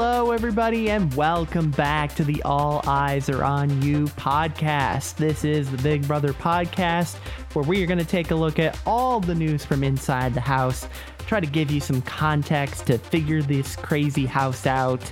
Hello, everybody, and welcome back to the All Eyes Are On You podcast. This is the Big Brother podcast where we are going to take a look at all the news from inside the house, try to give you some context to figure this crazy house out.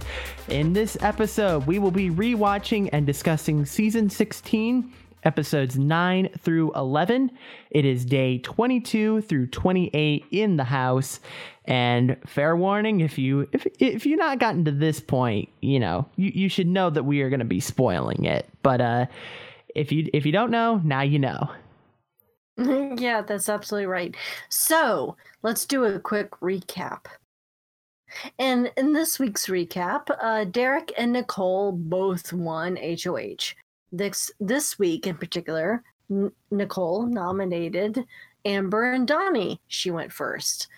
In this episode, we will be rewatching and discussing season 16 episodes 9 through 11. It is day 22 through 28 in the house. And fair warning, if you if if you're not gotten to this point, you know, you, you should know that we are gonna be spoiling it. But uh if you if you don't know, now you know. yeah, that's absolutely right. So let's do a quick recap. And in this week's recap, uh, Derek and Nicole both won HOH. This this week in particular, N- Nicole nominated Amber and Donnie. She went first.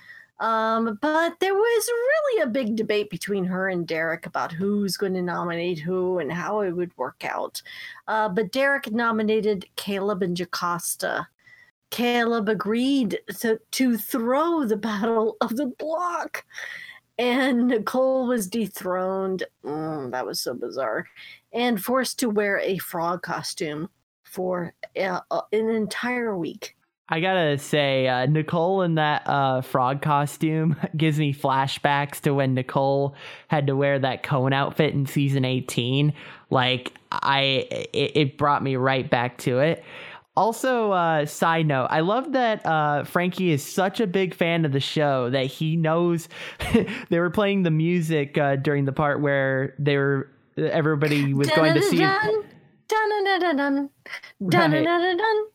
Um, but there was really a big debate between her and Derek about who's going to nominate who and how it would work out. Uh, but Derek nominated Caleb and Jocasta. Caleb agreed to, to throw the Battle of the Block. And Nicole was dethroned. Mm, that was so bizarre. And forced to wear a frog costume for uh, an entire week. I gotta say, uh, Nicole in that uh, frog costume gives me flashbacks to when Nicole had to wear that cone outfit in season 18. Like, I, it, it brought me right back to it. Also, uh, side note, I love that uh, Frankie is such a big fan of the show that he knows they were playing the music uh, during the part where they were everybody was going to see. Dun dun dun dun dun dun dun dun.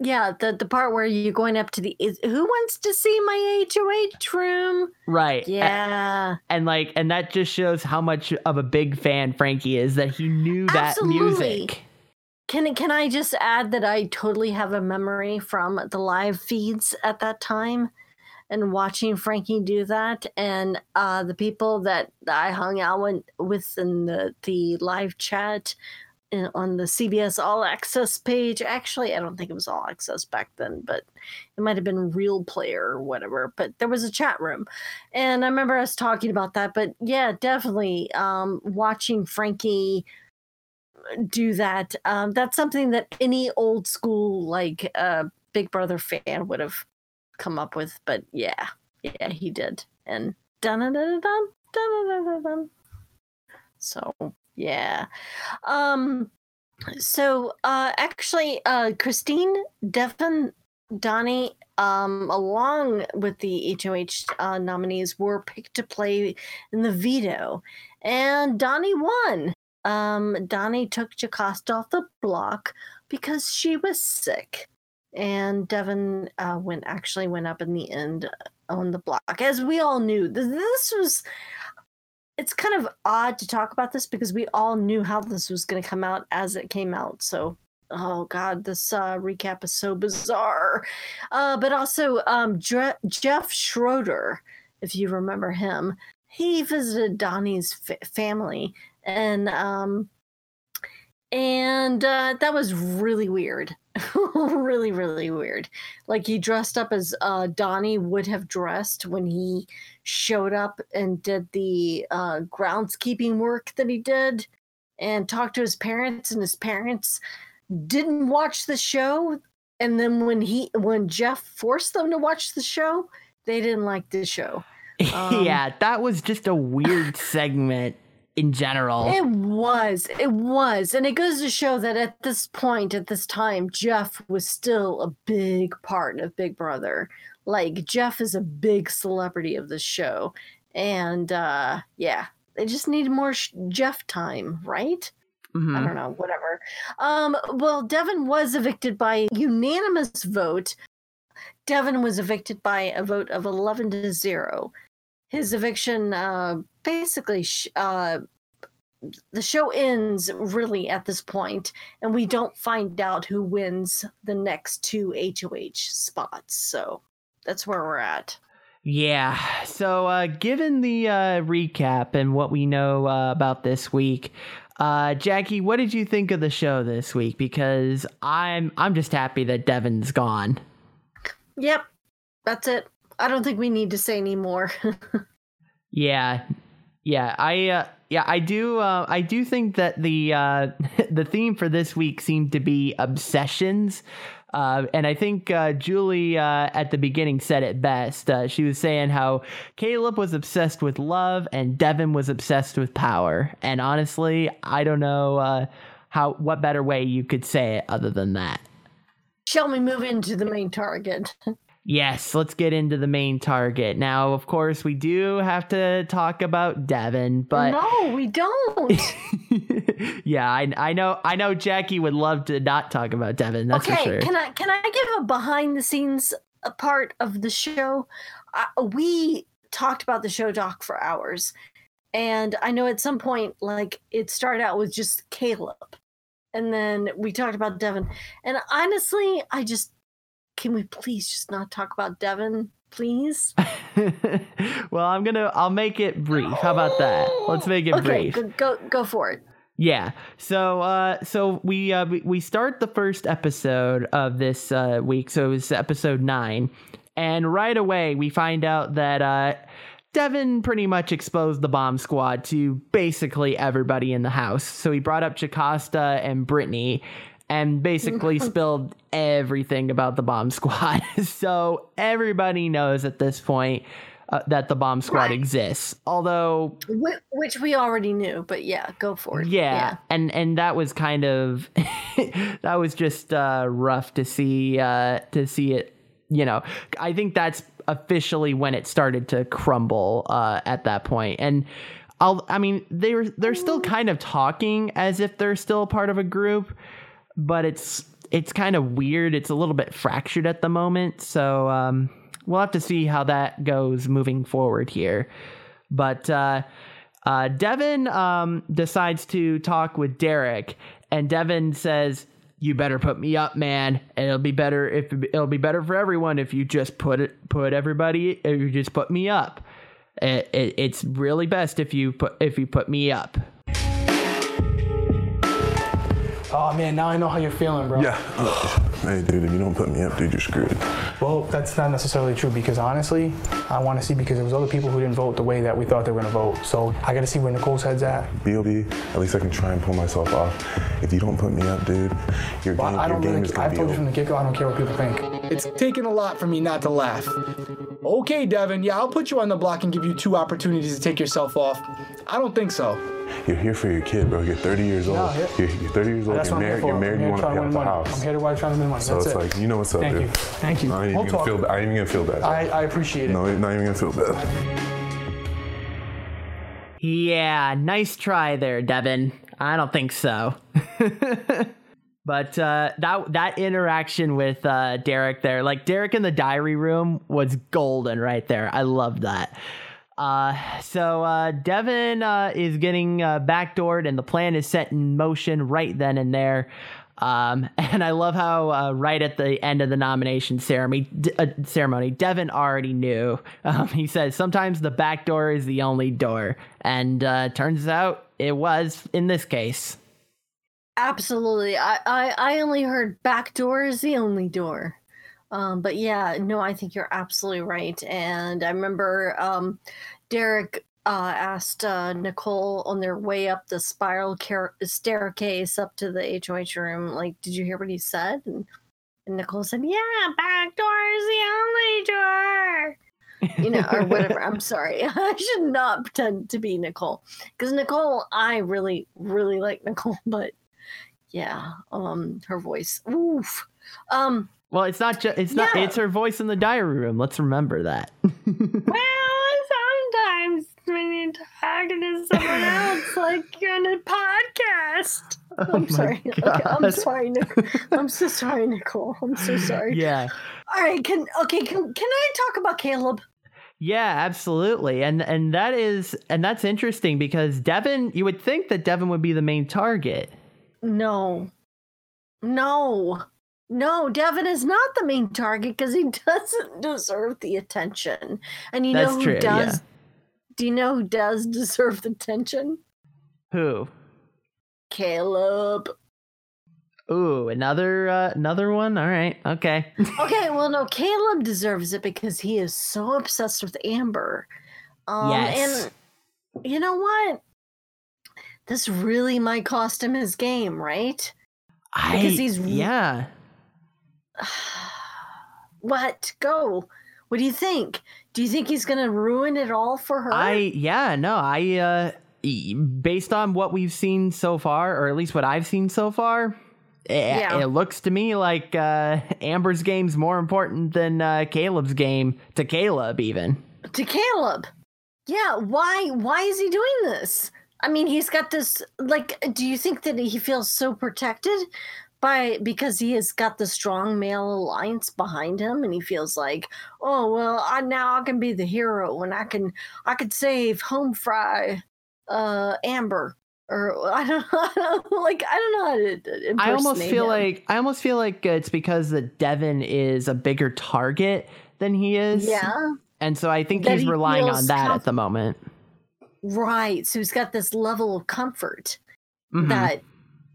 Yeah, the the part where you're going up to the is, who wants to see my HOH room? Right. Yeah. And, and, like and that just shows how much of a big fan Frankie is that he knew that Absolutely. music. Can can I just add that I totally have a memory from the live feeds at that time and watching Frankie do that and uh, the people that I hung out with, with in the the live chat on the CBS All Access page. Actually, I don't think it was All Access back then, but it might have been Real Player or whatever. But there was a chat room, and I remember us talking about that. But yeah, definitely um, watching Frankie do that. Um, that's something that any old school like uh, Big Brother fan would have come up with. But yeah, yeah, he did, and dun dun dun dun dun dun. So yeah. Um so uh actually uh Christine, Devin, Donnie um along with the HOH uh, nominees were picked to play in the veto and Donnie won. Um Donnie took Jocasta off the block because she was sick. And Devin uh, went actually went up in the end on the block. As we all knew, this was it's kind of odd to talk about this because we all knew how this was going to come out as it came out. So, oh god, this uh, recap is so bizarre. Uh, but also, um, Dre- Jeff Schroeder, if you remember him, he visited Donnie's f- family, and um, and uh, that was really weird. really, really weird. Like he dressed up as uh, Donnie would have dressed when he showed up and did the uh, groundskeeping work that he did and talked to his parents, and his parents didn't watch the show. And then when he when Jeff forced them to watch the show, they didn't like the show. Um, yeah, that was just a weird segment in general. It was. It was. And it goes to show that at this point, at this time, Jeff was still a big part of Big Brother. Like, Jeff is a big celebrity of the show. And uh, yeah, they just need more sh- Jeff time, right? Mm-hmm. I don't know, whatever. Um, well, Devin was evicted by unanimous vote. Devin was evicted by a vote of 11 to 0 his eviction uh, basically sh- uh, the show ends really at this point and we don't find out who wins the next two hoh spots so that's where we're at yeah so uh, given the uh, recap and what we know uh, about this week uh, Jackie, what did you think of the show this week? Because I'm I'm just happy that Devin's gone. Yep, that's it. I don't think we need to say any more. yeah. Yeah, I uh, yeah I do uh, I do think that the uh, the theme for this week seemed to be obsessions. Uh, and I think uh, Julie uh, at the beginning said it best. Uh, she was saying how Caleb was obsessed with love and Devin was obsessed with power. And honestly, I don't know uh, how what better way you could say it other than that. Shall we move into the main target? Yes, let's get into the main target. Now, of course, we do have to talk about Devin, but no, we don't. yeah, I, I know I know Jackie would love to not talk about Devin, that's okay, for sure. can I can I give a behind the scenes part of the show? Uh, we talked about the show doc for hours, and I know at some point, like it started out with just Caleb, and then we talked about Devin, and honestly, I just can we please just not talk about Devin, please? well, I'm gonna I'll make it brief. How about that? Let's make it okay, brief. go, go go for it. Yeah. So uh so we uh we- we start the first episode of this uh week. So it was episode 9 and right away we find out that uh Devin pretty much exposed the bomb squad to basically everybody in the house. So he brought up Jocasta and Brittany and basically spilled everything about the bomb squad. so everybody knows at this point uh, that the bomb squad Right. exists. Although Wh- Which we already knew, but yeah, go for it. yeah, and and that was kind of that was just uh, rough to see uh, to see it. You know, I think that's officially when it started to crumble uh, at that point. And I'll, I mean, they're they're still kind of talking as if they're still part of a group, but it's it's kind of weird. It's a little bit fractured at the moment. So um, we'll have to see how that goes moving forward here. But uh, uh, Devin um, decides to talk with Derek, and Devin says, "You better put me up, man. It'll be better if it'll be better for everyone if you just put it put everybody if you just put me up. It, it, it's really best if you put if you put me up." Oh man, now I know how you're feeling, bro. Yeah. Hey, dude, if you don't put me up, dude, you're screwed. Well, that's not necessarily true because honestly, I want to see because there was other people who didn't vote the way that we thought they were gonna vote. So I got to see where Nicole's head's at. B.O.B., at least I can try and pull myself off. If you don't put me up, dude, your But game, I your game really. is gonna I've be told you from the get-go, I don't care what people think. It's taken a lot for me not to laugh. Okay, Devin. Yeah, I'll put you on the block and give you two opportunities to take yourself off. I don't think so. You're here for your kid, bro. You're 30 years old. yeah. You're, you're 30 years old. That's You're what I'm here married. You're married. You want to to pay off the money. house. I'm here to try to win money. So That's it's it. like, you know what's up, Thank dude. you. Thank you. I ain't We'll even gonna talk. feel. bad. I ain't even gonna feel bad. I, I appreciate it. no, not even gonna feel bad. Yeah, nice try there, Devin. I don't think so. but uh, that that interaction with uh, Derek there, like Derek in the diary room, was golden right there. I love that. Uh, so uh, Devin uh, is getting uh, backdoored, and the plan is set in motion right then and there. Um, and I love how uh, right at the end of the nomination ceremony, uh, ceremony, Devin already knew. Um, he says sometimes the back door is the only door, and uh, turns out it was in this case. Absolutely. I, I, I only heard back door is the only door. Um, but yeah, no, I think you're absolutely right. And I remember um, Derek uh, asked uh, Nicole on their way up the spiral car- staircase up to the HOH room, like, did you hear what he said? And, and Nicole said, yeah, back door is the only door. you know, or whatever. I'm sorry. I should not pretend to be Nicole because Nicole, I really, really like Nicole, but yeah, um, her voice, oof. Um, Well, it's not just it's not Yeah. it's her voice in the diary room. Let's remember that. well, sometimes when you talk to someone else, like you're on a podcast. Oh I'm sorry. Okay, I'm sorry, Nicole. I'm so sorry, Nicole. I'm so sorry. yeah. All right, can okay, can can I talk about Caleb? Yeah, absolutely. And and that is and that's interesting because Devin, you would think that Devin would be the main target. No. No. No, Devin is not the main target because he doesn't deserve the attention. And you That's know who true, yeah. does? Do you know who does deserve the attention? Who? Caleb. Ooh, another uh, another one. All right. Okay. Okay, well, no, Caleb deserves it because he is so obsessed with Amber. Um, Yes. And you know what? This really might cost him his game, right? I, Because he's yeah. what? Go. What do you think? Do you think he's going to ruin it all for her? I yeah no I uh based on what we've seen so far or at least what I've seen so far. It, Yeah. it looks to me like uh, Amber's game's more important than uh, Caleb's game to Caleb, even. to Caleb. Yeah, why why is he doing this? I mean, he's got this like do you think that he feels so protected by because he has got the strong male alliance behind him and he feels like, "Oh, well, I now I can be the hero and I can I could save home fry uh Amber." Or I don't, I don't like I don't know how to I almost feel him. like I almost feel like it's because that Devin is a bigger target than he is. yeah, and so I think That he's he relying on that com- at the moment. right. So he's got this level of comfort Mhm. that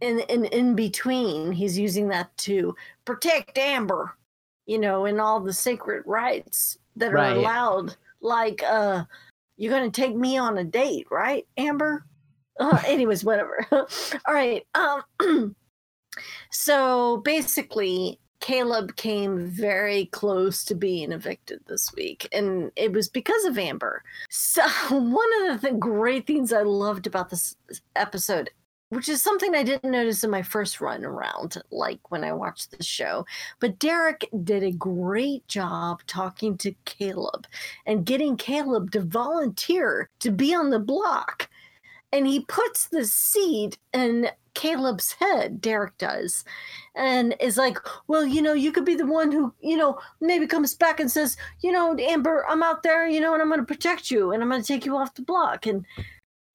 in, in in between he's using that to protect amber you know in all the sacred rights that are Right. allowed. Like uh you're gonna take me on a date right amber? Uh, anyways whatever. All right um so basically caleb came very close to being evicted this week and it was because of amber. So one of the th- great things i loved about this episode which is something I didn't notice in my first run around, like when I watched the show. But Derek did a great job talking to Caleb and getting Caleb to volunteer to be on the block. And he puts the seed in Caleb's head, Derek does, and is like, Well, you know, you could be the one who, you know, maybe comes back and says, You know, Amber, I'm out there, you know, and I'm going to protect you and I'm going to take you off the block. And,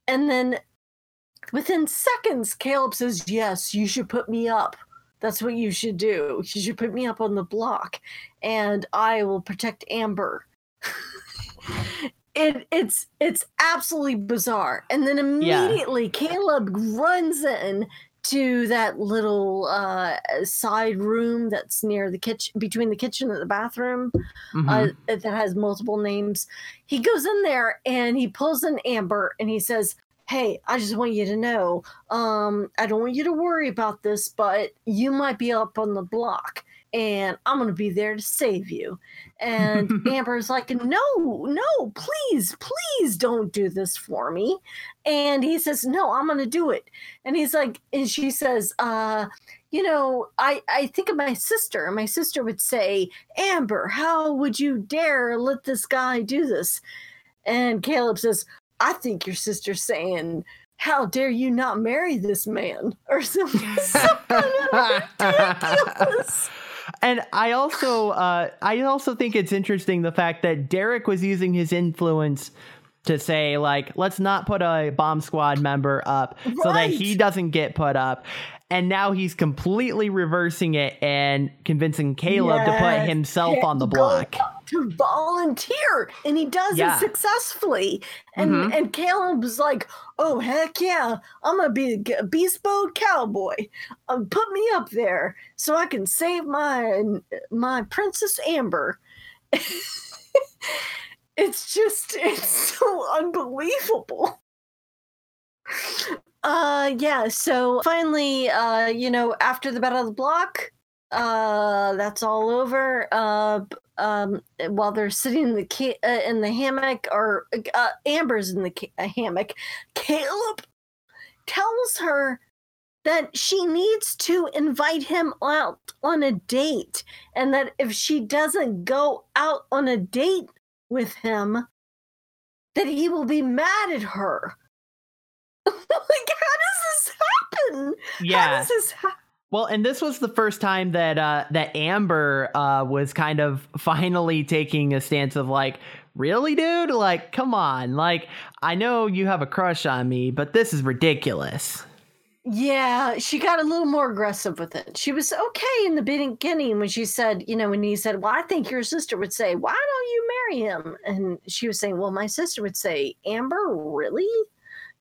and then Within seconds, Caleb says, Yes, you should put me up. That's what you should do. You should put me up on the block and I will protect Amber. it it's it's absolutely bizarre. And then Yeah. immediately Caleb runs in to that little uh side room that's near the kitchen between the kitchen and the bathroom Mhm. uh, that has multiple names. He goes in there and he pulls an Amber and he says, "Hey, I just want you to know, um, I don't want you to worry about this, but you might be up on the block." And I'm gonna be there to save you. And Amber's like, no, no, please, please don't do this for me. And he says, no, I'm gonna do it. And he's like, and she says, uh, you know, I, I think of my sister. and My sister would say, Amber, how would you dare let this guy do this? And Caleb says, I think your sister's saying, How dare you not marry this man? Or something. something ridiculous. And I also, uh, I also think it's interesting the fact that Derek was using his influence to say, like, let's not put a bomb squad member up so that he doesn't get put up. And now he's completely reversing it and convincing Caleb to put himself on the block. To volunteer, and he does Yeah. it successfully. And Mhm. and Caleb's like, "Oh heck yeah, I'm gonna be a beast mode cowboy. Um, put me up there so I can save my my princess Amber." it's just it's so unbelievable. Uh yeah, so finally uh you know after the battle of the block uh that's all over uh um while they're sitting in the ca- uh, in the hammock or uh, Amber's in the ca- uh, hammock Caleb tells her that she needs to invite him out on a date and that if she doesn't go out on a date with him that he will be mad at her. Like how does this happen how Yeah. does this happen Well, and this was the first time that uh, that Amber uh, was kind of finally taking a stance of like, really, dude? Like, come on! Like, I know you have a crush on me, but this is ridiculous. Yeah, she got a little more aggressive with it. She was okay in the beginning when she said, you know, when he said, Well, I think your sister would say, Why don't you marry him? And she was saying, Well, my sister would say, Amber, really?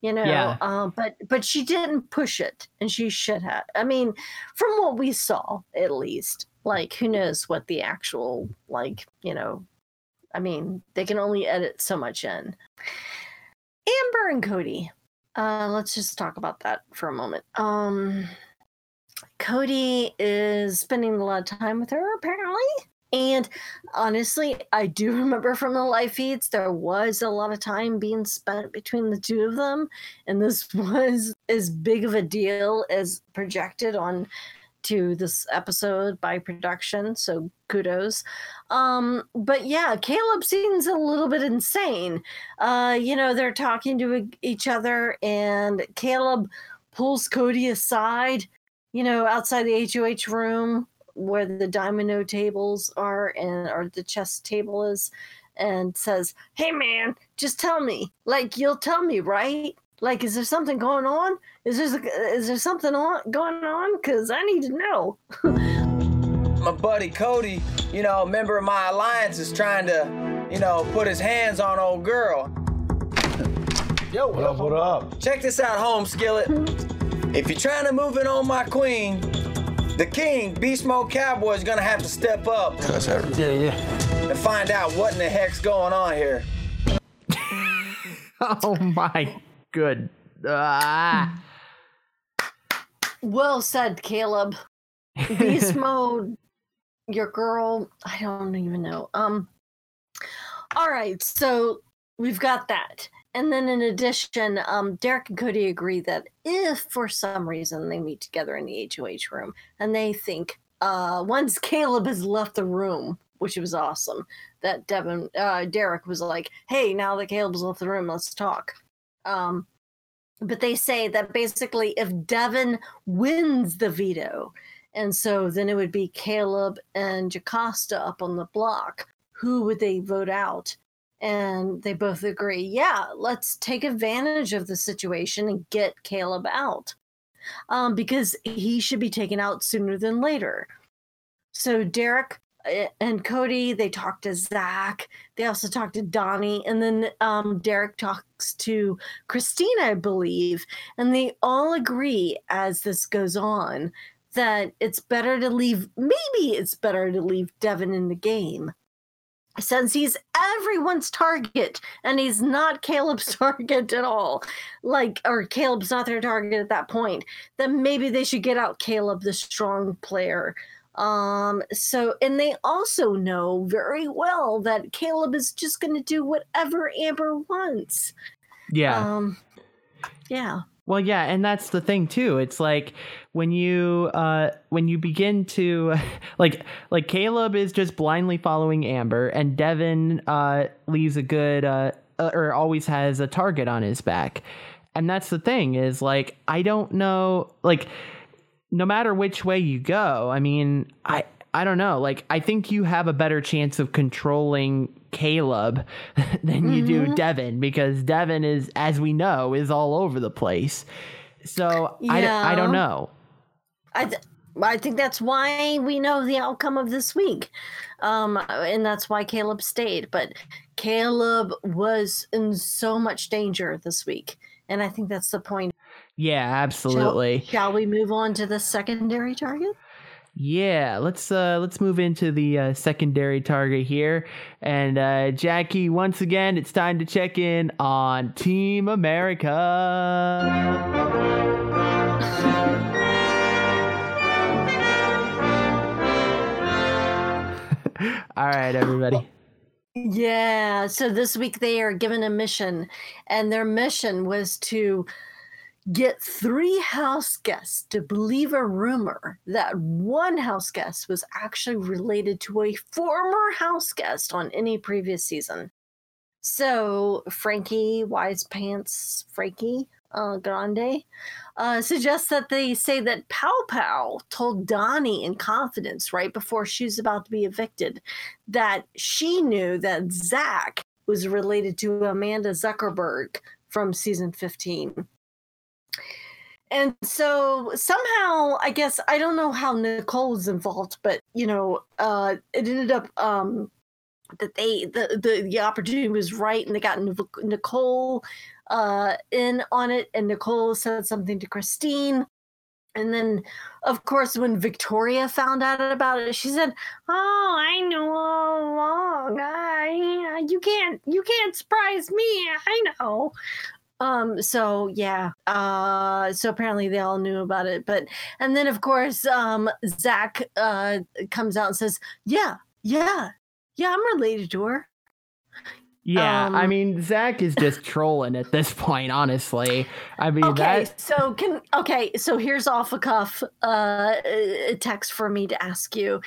You know, Yeah. um, but but she didn't push it and she should have. I mean, from what we saw, at least, like who knows what the actual like, you know, I mean, they can only edit so much in. Amber and Cody. Uh, let's just talk about that for a moment. Um, Cody is spending a lot of time with her, apparently. And honestly, I do remember from the live feeds, there was a lot of time being spent between the two of them. And this was as big of a deal as projected on to this episode by production. So kudos. Um, but yeah, Caleb seems a little bit insane. Uh, you know, they're talking to each other, and Caleb pulls Cody aside, you know, outside the HOH room where the domino tables are and or the chess table is and says, Hey man, just tell me. Like you'll tell me, right? Like, is there something going on? Is there is there something on going on? Because I need to know. my buddy Cody, you know, member of my alliance, is trying to, you know, put his hands on old girl. Yo, what, up? What up? Check this out, home skillet. if you're trying to move in on my queen, the king, Beast Mode Cowboy, is gonna have to step up. Yeah, yeah. And find out what in the heck's going on here. oh my good. Ah. Well said, Caleb. Beast mode, your girl. I don't even know. Um. All right, so we've got that, and then in addition, um, Derek and Cody agree that if for some reason they meet together in the HOH room, and they think uh, once Caleb has left the room, which was awesome, that Devin, uh, Derek was like, "Hey, now that Caleb's left the room, let's talk." Um, but they say that basically if Devin wins the veto, and so then it would be Caleb and Jocasta up on the block, who would they vote out? And they both agree, yeah, let's take advantage of the situation and get Caleb out um, because he should be taken out sooner than later. So Derek Eh, and Cody, they talk to Zach. They also talk to Donnie. And then um, Derek talks to Christina, I believe. And they all agree as this goes on that it's better to leave, maybe it's better to leave Devin in the game since he's everyone's target and he's not Caleb's target at all, like, or Caleb's not their target at that point, then maybe they should get out Caleb, the strong player. Um, so, and they also know very well that Caleb is just going to do whatever Amber wants. Yeah. Um, yeah. Well, yeah, and that's the thing too. It's like when you uh when you begin to like like Caleb is just blindly following Amber and Devin uh leaves a good uh or always has a target on his back. And that's the thing is like I don't know like no matter which way you go, I mean, I I don't know. Like I think you have a better chance of controlling Caleb than you mm-hmm. do Devin because Devin is as we know is all over the place. So yeah. I I don't know. I th- I think that's why we know the outcome of this week. Um, and that's why Caleb stayed. But Caleb was in so much danger this week. And I think that's the point yeah, absolutely. Shall, shall we move on to the secondary target? Yeah, let's uh let's move into the uh, secondary target here. And uh Jackie, once again, it's time to check in on Team America. All right, everybody. Yeah, so this week they are given a mission, and their mission was to get three house guests to believe a rumor that one house guest was actually related to a former house guest on any previous season. So Frankie Wise Pants Frankie uh, Grande uh, suggests that they say that Pow Pow told Donnie in confidence right before she was about to be evicted that she knew that Zach was related to Amanda Zuckerman from season 15 and so somehow i guess i don't know how nicole was involved but you know uh it ended up um that they the the, the opportunity was right and they got nicole uh in on it and nicole said something to christine. And then of course when victoria found out about it she said oh i know all along. I, you can't you can't surprise me. I know Um, so yeah. Uh so apparently they all knew about it. But and then of course, um Zach uh comes out and says, Yeah, yeah, yeah, I'm related to her. Yeah, I Um, mean Zach is just trolling at this point, honestly. I mean Okay, that so can okay, so here's off a cuff uh a text for me to ask you.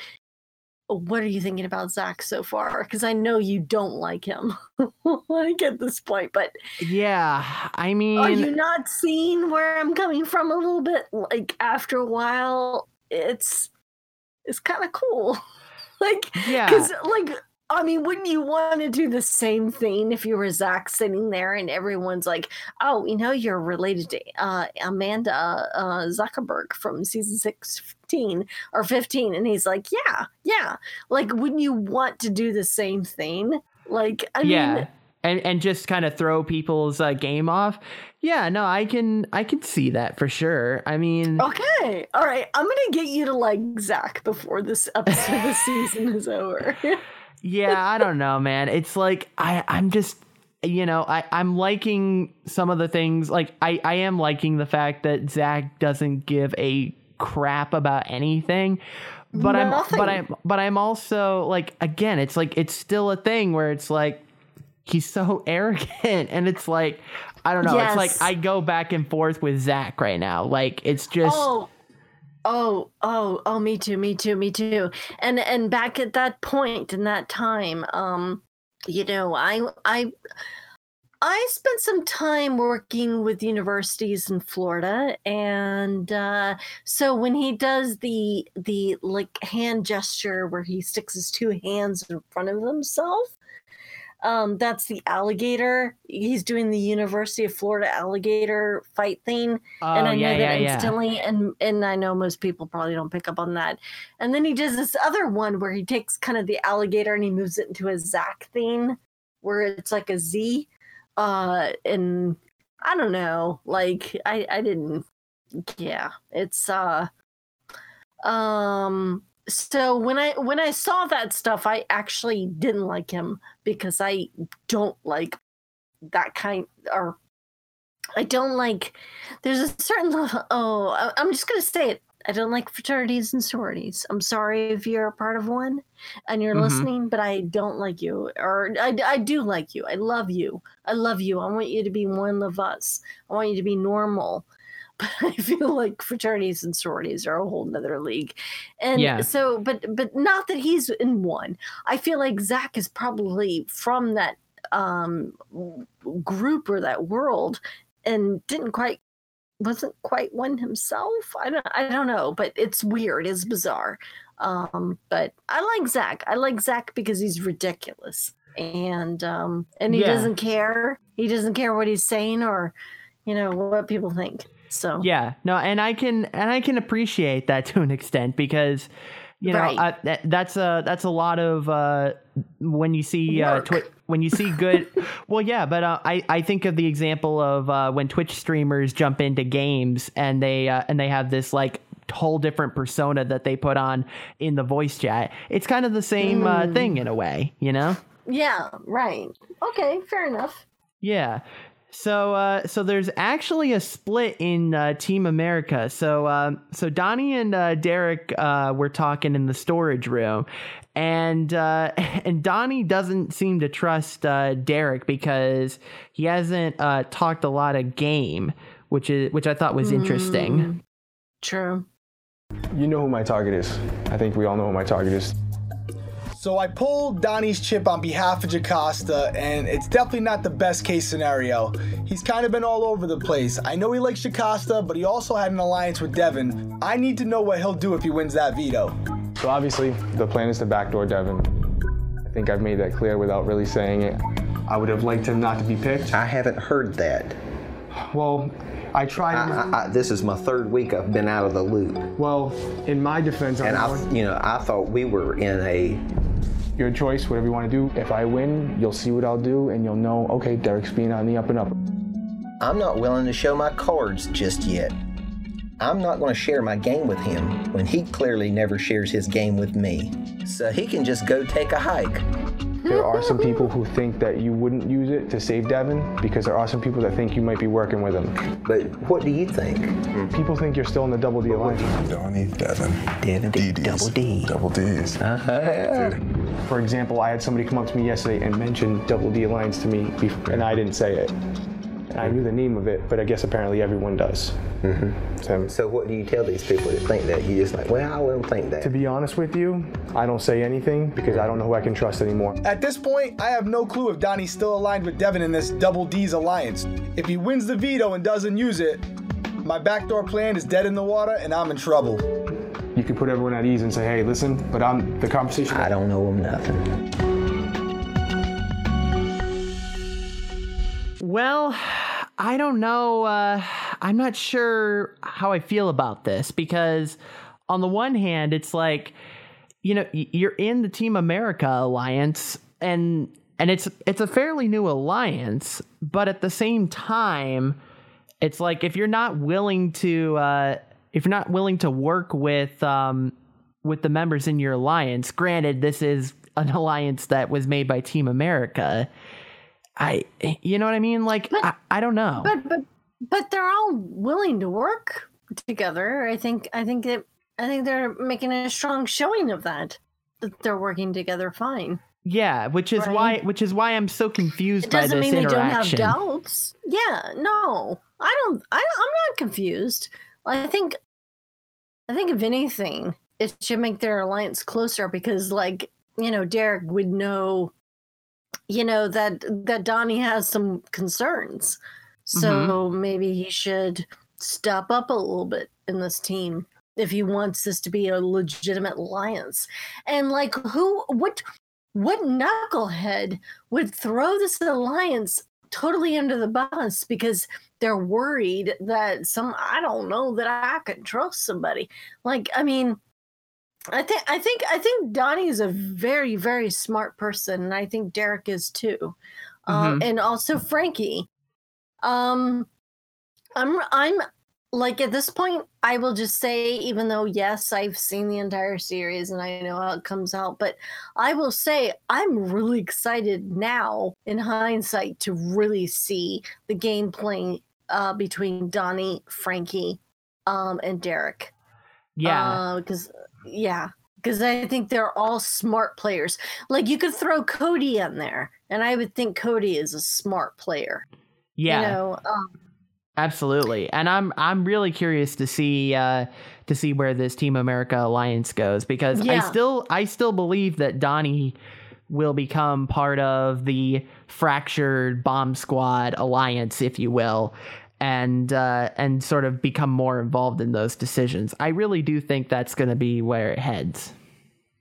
What are you thinking about Zach so far? Because I know you don't like him. like at this point, but yeah, I mean Are you not seeing where I'm coming from a little bit? Like after a while, it's it's kind of cool. like yeah. because like I mean, wouldn't you want to do the same thing if you were Zach sitting there and everyone's like, "Oh, you know, you're related to uh, Amanda uh, Zuckerman from season sixteen or 15. and he's like, "Yeah, yeah." Like, wouldn't you want to do the same thing? Like, I yeah. mean, and and just kind of throw people's uh, game off. Yeah, no, I can I can see that for sure. I mean, Okay. All right. I'm going to get you to like Zach before this episode of the season is over. yeah, I don't know, man. It's like I I'm just you know, I, I'm liking some of the things like I, I am liking the fact that Zach doesn't give a crap about anything. But I'm but I'm but I'm also like again, it's like it's still a thing where it's like he's so arrogant and it's like I don't know, it's like I go back and forth with Zach right now. Like it's just oh. Oh, oh, oh, me too, me too, me too. And and back at that point in that time, um, you know, I I I spent some time working with universities in Florida, and uh, so when he does the the like hand gesture where he sticks his two hands in front of himself, um, that's the alligator. He's doing the University of Florida alligator fight thing, oh, and I know that yeah, yeah. instantly, and and I know most people probably don't pick up on that. And then he does this other one where he takes kind of the alligator and he moves it into a Zach thing, where it's like a Z, uh, and I don't know, like I I didn't, yeah, it's uh, um. So when I when I saw that stuff, I actually didn't like him because I don't like that kind or I don't like. There's a certain level. Oh, I'm just gonna say it. I don't like fraternities and sororities. I'm sorry if you're a part of one and you're Mhm. listening, but I don't like you. Or I, I do like you. I love you. I love you. I want you to be one of us. I want you to be normal. But I feel like fraternities and sororities are a whole nother league. And Yeah. so, but but not that he's in one. I feel like Zach is probably from that um group or that world and didn't quite wasn't quite one himself. I don't I don't know, but it's weird, it's bizarre. Um, but I like Zach. I like Zach because he's ridiculous. And um and he Yeah. doesn't care. He doesn't care what he's saying or you know what people think. So Yeah, no, and I can and I can appreciate that to an extent because you know Right. I, that, that's a that's a lot of uh, when you see uh, twi- when you see good. well, yeah, but uh, I I think of the example of uh, when Twitch streamers jump into games and they uh, and they have this like whole different persona that they put on in the voice chat. It's kind of the same uh, Mm. thing in a way, you know. yeah, right. Okay, fair enough. Yeah. So uh, so there's actually a split in uh, Team America. So uh, so Donnie and uh, Derek uh, were talking in the storage room, and uh, and Donnie doesn't seem to trust uh, Derek because he hasn't uh, talked a lot of game, which is which I thought was interesting. True. You know who my target is. I think we all know who my target is. So I pulled Donnie's chip on behalf of Jocasta, and it's definitely not the best case scenario. He's kind of been all over the place. I know he likes Jocasta, but he also had an alliance with Devin. I need to know what he'll do if he wins that veto. So obviously, the plan is to backdoor Devin. I think I've made that clear without really saying it. I would have liked him not to be picked. I haven't heard that. Well, I tried. I, I, this is my third week I've been out of the loop, well, in my defense, I'm and I, you know, I thought we were in a. your choice, whatever you want to do. If I win, you'll see what I'll do, and you'll know, okay, Derek's being on the up and up. I'm not willing to show my cards just yet. I'm not going to share my game with him when he clearly never shares his game with me. So he can just go take a hike. there are some people who think that you wouldn't use it to save Devin because there are some people that think you might be working with him. But what do you think? People think you're still in the double D alliance. Donnie, Devin. Devin, D, DDs. double D. Double D's. Uh-huh. Dude, For example, I had somebody come up to me yesterday and mention double D alliance to me, bef- and I didn't say it. And I knew the name of it, but I guess apparently everyone does. Mm-hmm. So, So what do you tell these people that think that? You just like, well, I wouldn't think that. to be honest with you, I don't say anything because I don't know who I can trust anymore. At this point, I have no clue if Donnie's still aligned with Devin in this Double D's alliance. If he wins the veto and doesn't use it, my backdoor plan is dead in the water and I'm in trouble. You can put everyone at ease and say, hey, listen, but I'm the conversation. I don't know them nothing. Well, I don't know. Uh, I'm not sure how I feel about this because, on the one hand, it's like, you know, you're in the Team America alliance, and and it's it's a fairly new alliance, but at the same time, it's like if you're not willing to uh, if you're not willing to work with um, with the members in your alliance. Granted, this is an alliance that was made by Team America. I, you know what I mean? Like, I, I don't know. But but but they're all willing to work together. I think I think that I think they're making a strong showing of that. That they're working together fine. yeah, which is Right. why, which is why I'm so confused It by doesn't this mean they don't have doubts. Yeah, no, I don't. I, I'm not confused. I think, I think if anything, it should make their alliance closer because, like, you know, Derek would know, you know that that Donnie has some concerns, so mm-hmm. maybe he should step up a little bit in this team if he wants this to be a legitimate alliance. And like, who, what, what knucklehead would throw this alliance totally under the bus? Because they're worried that some I don't know that I can trust somebody. Like I mean I think I think I think Donnie is a very very smart person and I think Derek is too. Um, and also Frankie. Um I'm I'm like at this point I will just say even though yes I've seen the entire series and I know how it comes out but I will say I'm really excited now in hindsight to really see the gameplay uh, between Donnie, Frankie, um, and Derek. Yeah, Because, yeah, because I think they're all smart players. Like you could throw Cody in there, and I would think Cody is a smart player. yeah, You know, um, absolutely. And I'm I'm really curious to see uh, to see where this Team America alliance goes because I still I still believe that Donnie will become part of the fractured bomb squad alliance, if you will. And uh, and sort of become more involved in those decisions. I really do think that's going to be where it heads.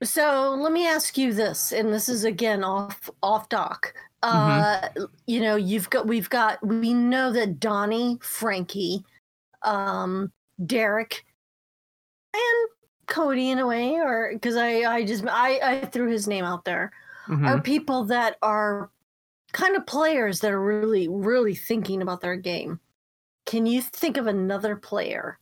So let me ask you this, and this is again off off doc. Uh, you know, you've got we've got we know that Donnie, Frankie, um, Derek, and Cody in a way, or because I I just I I threw his name out there, Mhm. are people that are kind of players that are really really thinking about their game. Can you think of another player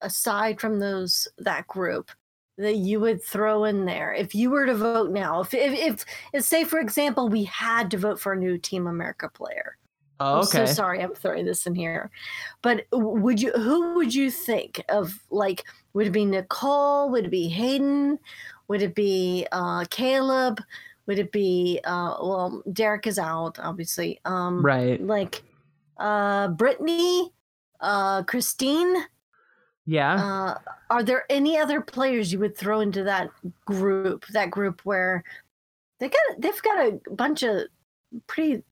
aside from those that group that you would throw in there if you were to vote now? If if, if, if say for example we had to vote for a new Team America player. Oh, I'm so sorry I'm throwing this in here. But would you who would you think of like would it be Nicole? Would it be Hayden? Would it be uh Caleb? Would it be uh well Derek is out, obviously. Um Right. like uh Brittany, uh Christine. Yeah. Uh are there any other players you would throw into that group, that group where they got they've got a bunch of pretty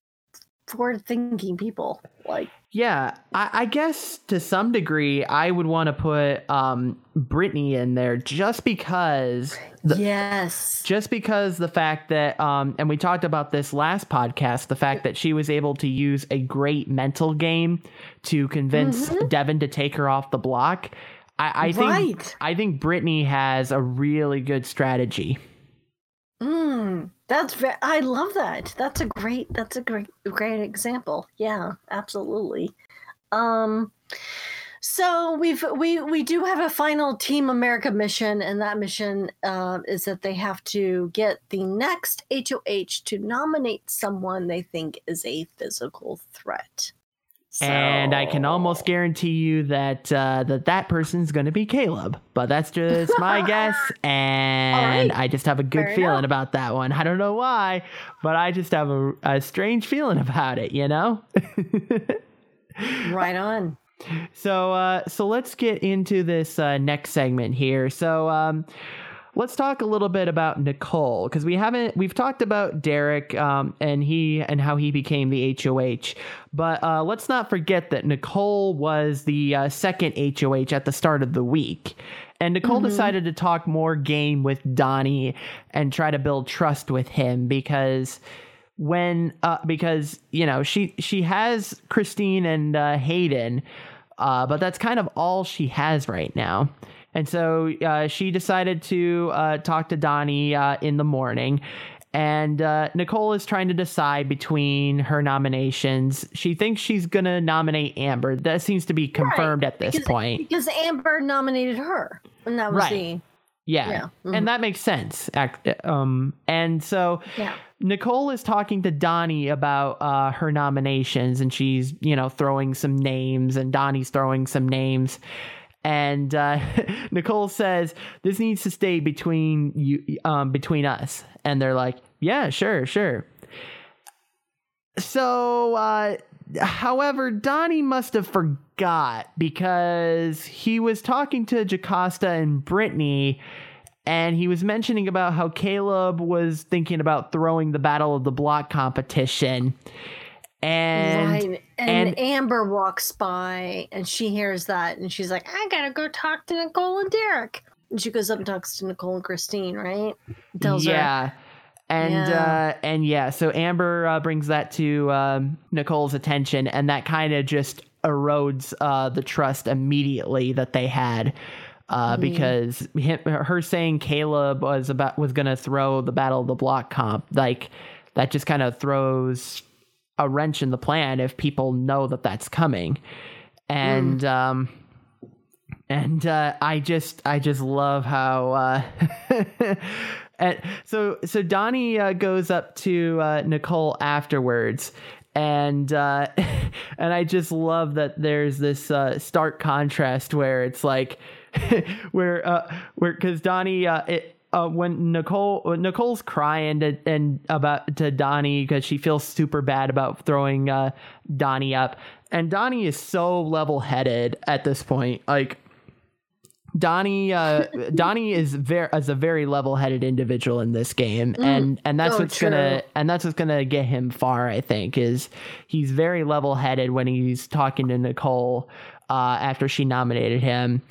forward thinking people. Like Yeah, I, I guess to some degree, I would want to put um, Brittany in there just because, the, yes. just because the fact that, um, and we talked about this last podcast, the fact that she was able to use a great mental game to convince Devin to take her off the block. I, I think I think Brittany has a really good strategy. Mm, that's ve- I love that. That's a great that's a great great example. Yeah, absolutely. Um So we've we we do have a final Team America mission, and that mission uh, is that they have to get the next HOH to nominate someone they think is a physical threat. And I can almost guarantee you that uh, that that person's going to be Caleb, but that's just my guess, and right. I just have a good Fair feeling enough. about that one. I don't know why, but I just have a, a strange feeling about it. You know. Right on. So uh, so let's get into this uh, next segment here. So um, let's talk a little bit about Nicole because we haven't we've talked about Derek um, and he and how he became the HOH, but uh, let's not forget that Nicole was the uh, second HOH at the start of the week. And Nicole decided to talk more game with Donnie and try to build trust with him because when uh because you know she she has Christine and uh Hayden uh but that's kind of all she has right now and so uh she decided to uh talk to Donnie uh in the morning and uh, Nicole is trying to decide between her nominations. She thinks she's gonna nominate Amber. That seems to be confirmed at this because, point. because Amber nominated her, and that was Right. the Yeah, Yeah, mhm. and that makes sense. Um, and so Yeah. Nicole is talking to Donnie about uh, her nominations, and she's you know throwing some names, and Donnie's throwing some names. And uh, Nicole says this needs to stay between you, um, between us. And they're like, "Yeah, sure, sure." So, uh, however, Donnie must have forgot because he was talking to Jocasta and Brittany, and he was mentioning about how Caleb was thinking about throwing the Battle of the Block competition. And. And, and- Amber walks by, and she hears that, and she's like, "I gotta go talk to Nicole and Derek." And she goes up and talks to Nicole and Christine, right? Tells her, yeah. And Yeah. uh and yeah, so Amber uh, brings that to um, Nicole's attention and that kind of just erodes uh the trust immediately that they had. Uh, because him, her saying Caleb was about was gonna throw the Battle of the Block comp, like that just kind of throws a wrench in the plan if people know that that's coming, and um, and uh, I just I just love how uh, and so so Donnie uh, goes up to uh, Nicole afterwards and uh, and I just love that there's this uh, stark contrast where it's like where uh, where because Donnie uh, it, uh, when Nicole when Nicole's crying to, and about to Donnie because she feels super bad about throwing uh, Donnie up, and Donnie is so level headed at this point, like. Donnie uh Donnie is very is a very level-headed individual in this game and and that's Oh, what's going to and that's what's to get him far I think is he's very level-headed when he's talking to Nicole uh after she nominated him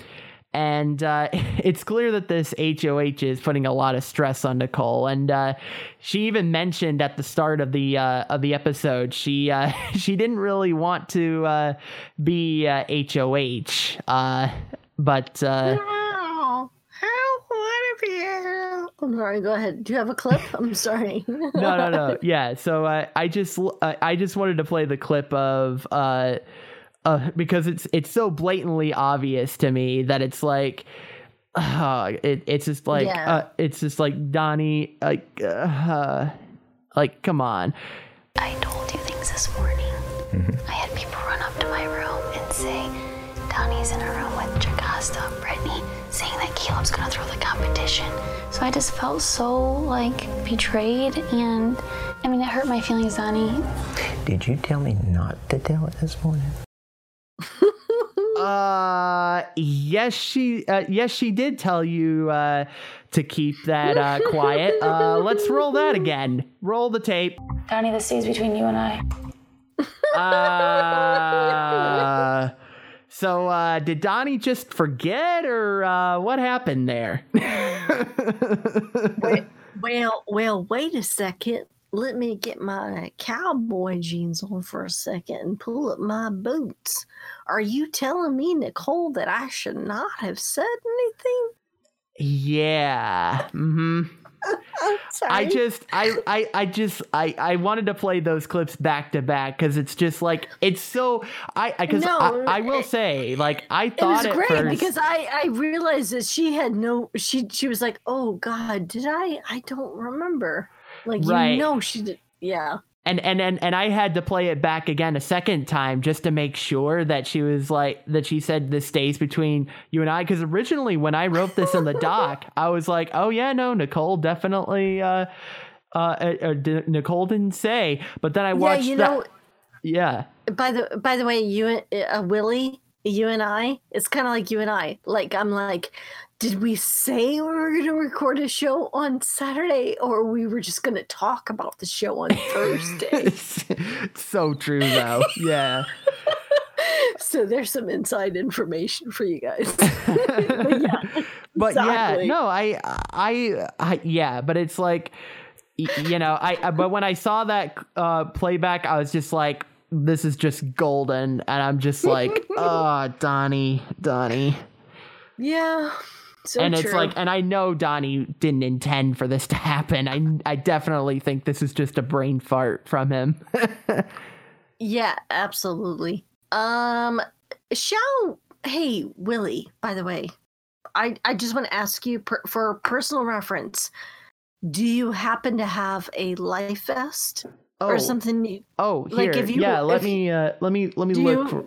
and uh, it's clear that this HOH is putting a lot of stress on Nicole, and uh, she even mentioned at the start of the uh, of the episode she uh, she didn't really want to uh, be uh, HOH, uh, but uh, "Oh, how would it be?" I'm sorry. Go ahead. Do you have a clip? I'm sorry. no, no, no. Yeah. So uh, I just uh, I just wanted to play the clip of uh, uh, because it's it's so blatantly obvious to me that it's like. Uh, it, it's just like Yeah. uh, it's just like Donnie like uh, like come on I told you things this morning. I had people run up to my room and say, Donnie's in a room with Jocasta, Brittany, saying that Caleb's gonna throw the competition. So I just felt so like betrayed, and I mean, it hurt my feelings, Donnie. Did you tell me not to tell it this morning? Uh yes she uh, yes she did tell you uh to keep that uh quiet uh let's roll that again roll the tape Donnie, this stays between you and I. uh so uh did Donnie just forget or uh what happened there well, well, wait a second. Let me get my cowboy jeans on for a second and pull up my boots. Are you telling me, Nicole, that I should not have said anything? Yeah. Mm-hmm. I just I, I I just I I wanted to play those clips back to back because it's just like it's so I because No, I, I will it- say like I It thought was great first because I I realized that she had no she she was like oh god did I I don't remember like Right. you know she did yeah. And and and and I had to play it back again a second time just to make sure that she was like that she said this stays between you and I because originally when I wrote this in the doc I was like oh yeah no Nicole definitely uh uh, uh, uh Nicole didn't say. But then I watched yeah you that know yeah. By the by the way you and- uh, Willie you and I it's kind of like you and I. Like I'm like did we say we were going to record a show on Saturday or we were just going to talk about the show on Thursday? So true though. Yeah. So there's some inside information for you guys. But yeah, but exactly. yeah no I, I i yeah but it's like you know i I- but when i saw that uh playback i was just like this is just golden. And i'm just like oh donnie donnie. Yeah so and it's like and i know donnie didn't intend for this to happen i i definitely think this is just a brain fart from him Yeah, absolutely. Um, shall hey Willie? By the way, I I just want to ask you per, for personal reference. Do you happen to have a life vest Oh. or something? you- oh Like, if you- yeah let me uh let me let me look you- for,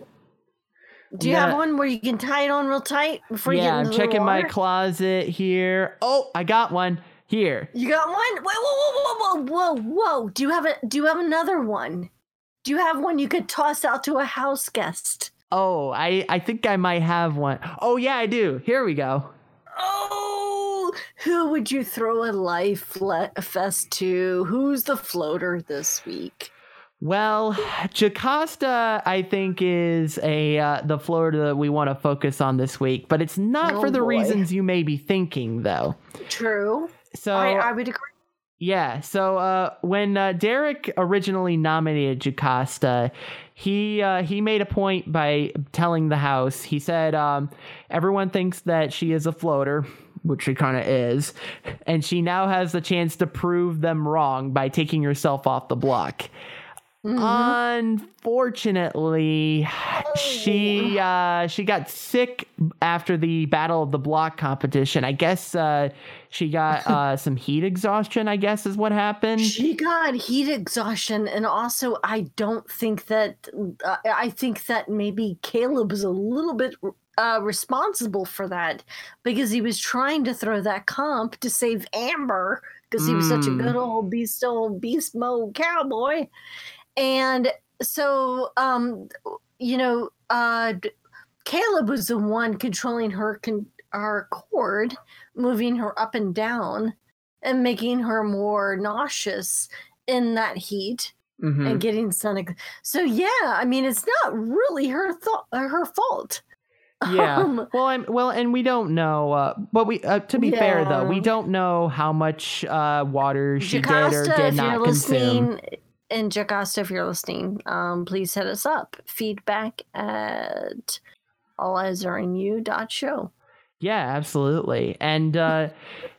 Do you have one where you can tie it on real tight before you get yeah i'm checking my closet here oh i got one here You got one? Whoa, whoa, whoa, whoa, whoa, whoa! Do you have a? Do you have another one? Do you have one you could toss out to a house guest? Oh, I I think I might have one. Oh yeah, I do. Here we go. Oh, who would you throw a life le- fest to? Who's the floater this week? Well, Jocasta, I think is a uh, the floater that we want to focus on this week, but it's not Oh, for the boy. reasons you may be thinking, though. True. So I, I would agree. Yeah. So uh, when uh, Derek originally nominated Jocasta, he uh, he made a point by telling the House. He said um, everyone thinks that she is a floater, which she kind of is, and she now has the chance to prove them wrong by taking herself off the block. Unfortunately, she uh, she got sick after the Battle of the Block competition. I guess uh, she got uh, some heat exhaustion. I guess is what happened. She got heat exhaustion, and also I don't think that uh, I think that maybe Caleb was a little bit uh, responsible for that because he was trying to throw that comp to save Amber because he was such a Mm. good old beast old beast mode cowboy, and so um you know uh Caleb was the one controlling her con- her cord, moving her up and down and making her more nauseous in that heat Mhm. and getting sun. ex- So yeah, I mean it's not really her thought her fault. yeah. Um, well, I'm, well, and we don't know. Uh, but we, uh, to be fair though, we don't know how much uh, water she did or did not consume. And Jocasta, if you're listening, um, please hit us up. Feedback at All Eyes Are On You dot show. Yeah, absolutely. And uh,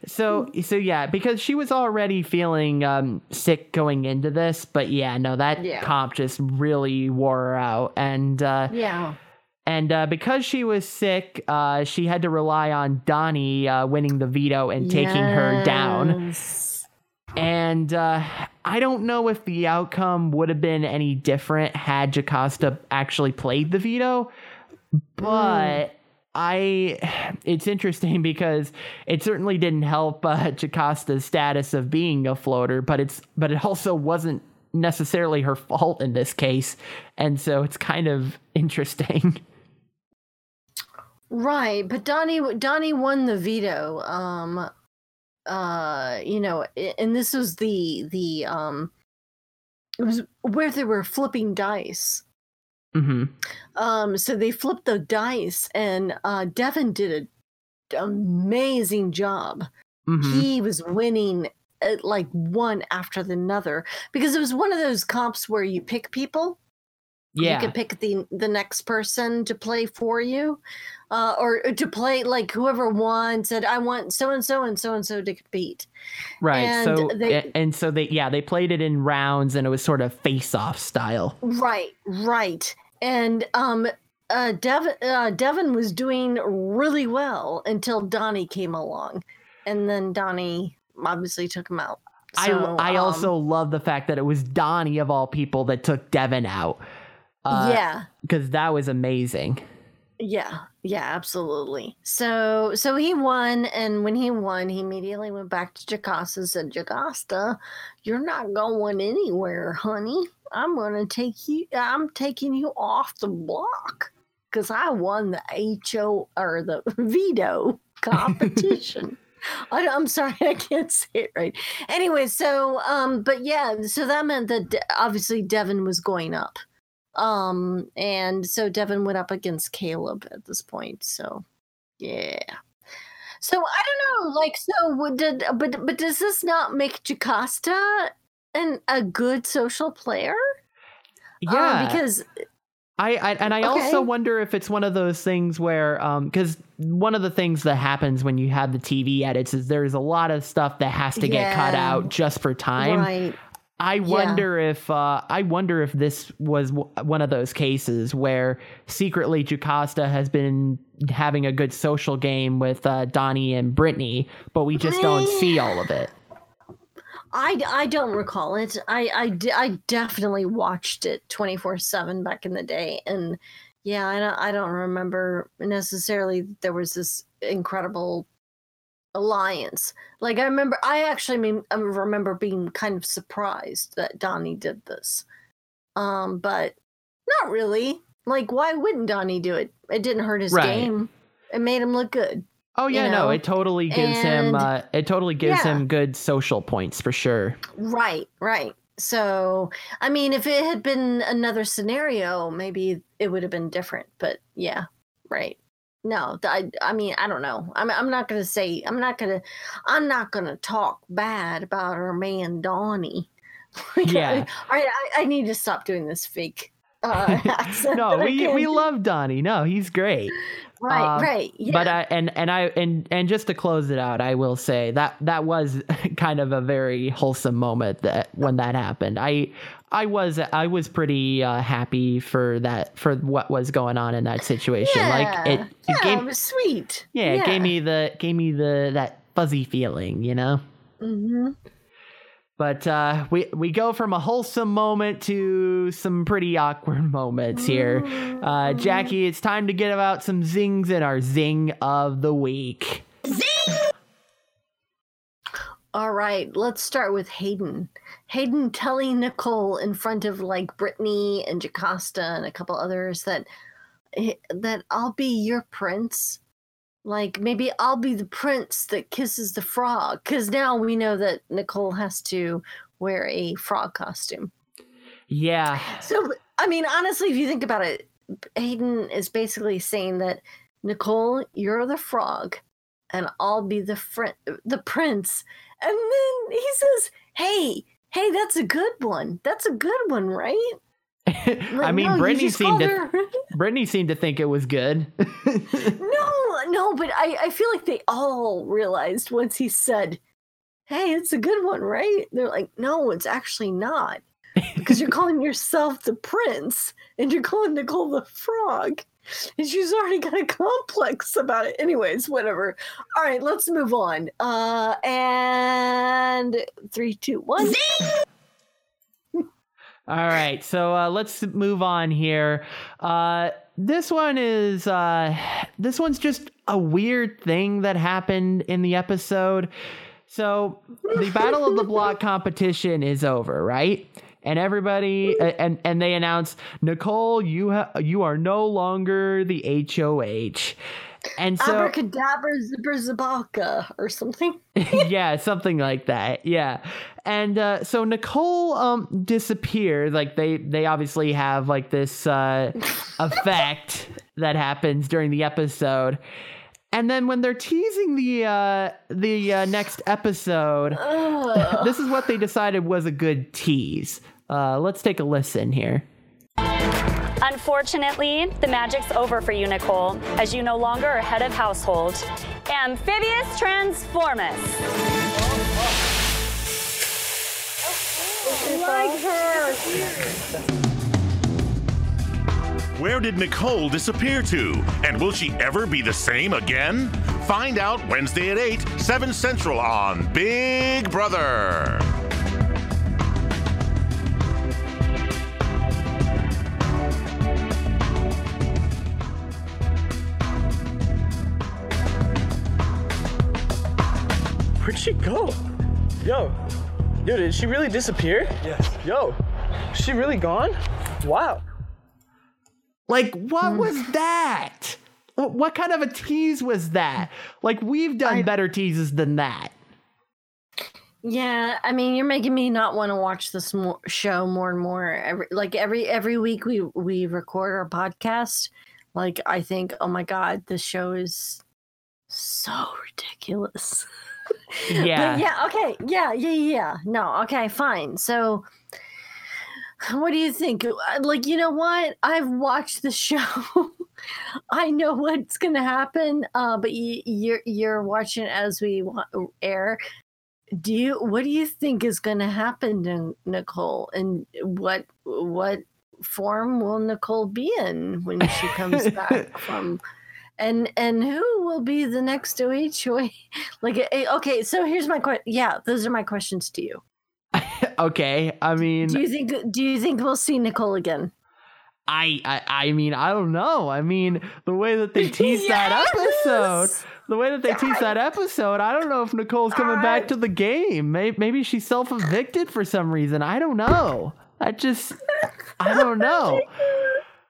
so so yeah, because she was already feeling um, sick going into this, but yeah, no, that Yeah. comp just really wore her out. And uh, Yeah. and uh, because she was sick, uh, she had to rely on Donnie uh, winning the veto and taking her down. And uh, I don't know if the outcome would have been any different had Jocasta actually played the veto, but I it's interesting because it certainly didn't help uh, Jocasta's status of being a floater, but it's but it also wasn't necessarily her fault in this case, and so it's kind of interesting. Right, but Donnie Donnie won the veto. Um uh you know, and this was the the um it was where they were flipping dice. hmm Um so they flipped the dice and uh Devin did an amazing job. hmm He was winning uh, like one after the another because it was one of those comps where you pick people Yeah. You could pick the the next person to play for you, uh, or to play like whoever won said, "I want so and so and so and so to compete." Right. And so they- and so they yeah they played it in rounds and it was sort of face off style. Right, right. And um uh Devin uh Devin was doing really well until Donnie came along. And then Donnie obviously took him out. So, I I um, also love the fact that it was Donnie of all people that took Devin out. Uh, Yeah. because that was amazing. Yeah, yeah, absolutely. So so he won and when he won, he immediately went back to Jocasta and said, Jocasta, you're not going anywhere, honey. I'm gonna take you I'm taking you off the block. Cause I won the HO or the veto competition. I, I'm sorry, I can't say it right. Anyway, so um, but yeah, so that meant that obviously Devin was going up. Um, and so Devin went up against Caleb at this point. So, yeah. So I don't know, like, so did, but but does this not make Jocasta an a good social player? Um, Yeah, because I, I and I also wonder if it's one of those things where um because one of the things that happens when you have the TV edits is there's a lot of stuff that has to get cut out just for time. right, I Yeah. wonder if uh, I wonder if this was w- one of those cases where secretly Jocasta has been having a good social game with uh, Donnie and Brittany, but we just don't see all of it. I, I don't recall it. I, I, I definitely watched it 24 7 back in the day. And yeah, I don't, I don't remember necessarily there was this incredible alliance. Like, I remember, I actually mean, I remember being kind of surprised that Donnie did this. Um, but not really. Like, why wouldn't Donnie do it? It didn't hurt his Right. game, it made him look good. Oh You yeah, no, it totally gives him uh, it totally gives Yeah. him good social points for sure. Right, right. So, I mean, if it had been another scenario, maybe it would have been different. But yeah, right. No, I, I mean, I don't know. I'm, I'm not gonna say. I'm not gonna. I'm not gonna talk bad about our man Donnie. Yeah. I, I, I need to stop doing this fake. Uh, No, we we love Donnie. No, he's great. Right, um, right. Yeah. But I and and I and and just to close it out, I will say that that was kind of a very wholesome moment that when that happened. I I was I was pretty uh, happy for that for what was going on in that situation. Like it, Yeah. it yeah, gave it was sweet. yeah, it gave me the gave me the that fuzzy feeling, you know. Mm-hmm. But uh, we we go from a wholesome moment to some pretty awkward moments here. Uh, Jackie, it's time to get about some zings in our zing of the week. All right, let's start with Hayden. Hayden telling Nicole in front of like Brittany and Jocasta and a couple others that eh, that I'll be your prince. Like maybe I'll be the prince that kisses the frog cuz now we know that Nicole has to wear a frog costume. Yeah, So I mean honestly if you think about it Hayden is basically saying that Nicole you're the frog and I'll be the friend the prince and then he says, "Hey, hey, that's a good one. That's a good one, right?" I mean, no, Brittany seemed to Brittany seemed to think it was good. no, no, but I, I feel like they all realized once he said, "Hey, it's a good one, right?" They're like, "No, it's actually not." Because you're calling yourself the prince and you're calling Nicole the frog. And she's already got a complex about it. Anyways, whatever. All right, let's move on. Uh and three, two, one. All right, so uh, let's move on here. Uh, this one is uh, this one's just a weird thing that happened in the episode. So the Battle of the Block competition is over, right? And everybody and and they announce Nicole, you ha- you are no longer the HOH. And so Abracadabra zipper zabaka or something. yeah, something like that. Yeah. And uh, so Nicole um disappeared. Like they they obviously have like this uh effect that happens during the episode. And then when they're teasing the uh the uh, next episode, this is what they decided was a good tease. Uh let's take a listen here. Unfortunately, the magic's over for you, Nicole, as you no longer are head of household. Amphibious Transformus. Like her. Where did Nicole disappear to? And will she ever be the same again? Find out Wednesday at 8, 7 Central on Big Brother. Go? Yo, yo, did she really disappear? Yes. Yo, is she really gone? Wow. Like, what hmm. was that? What kind of a tease was that? Like, we've done better teases than that. Yeah, I mean, you're making me not want to watch this mo- show more and more. Every like every every week we we record our podcast. Like I think, oh my god, this show is so ridiculous. Yeah. But yeah, okay. Yeah, yeah, yeah. No, okay, fine. So what do you think? Uh, Like, you know what? I've watched the show. I know what's going to happen. Uh, but you, you're you're watching as we air. Do you? What do you think is going to happen to Nicole? And what what form will Nicole be in when she comes back from? And and who will be the next OHOA? Like, eh, okay, so here's my question. Yeah, those are my questions to you. Okay, I mean, Do you think? Do you think we'll see Nicole again? I, I, I mean, I don't know. I mean, the way that they teased that episode, the way that they teased that episode, I don't know if Nicole's coming back to the game. Maybe, maybe she's self evicted for some reason. I don't know. I just, I don't know.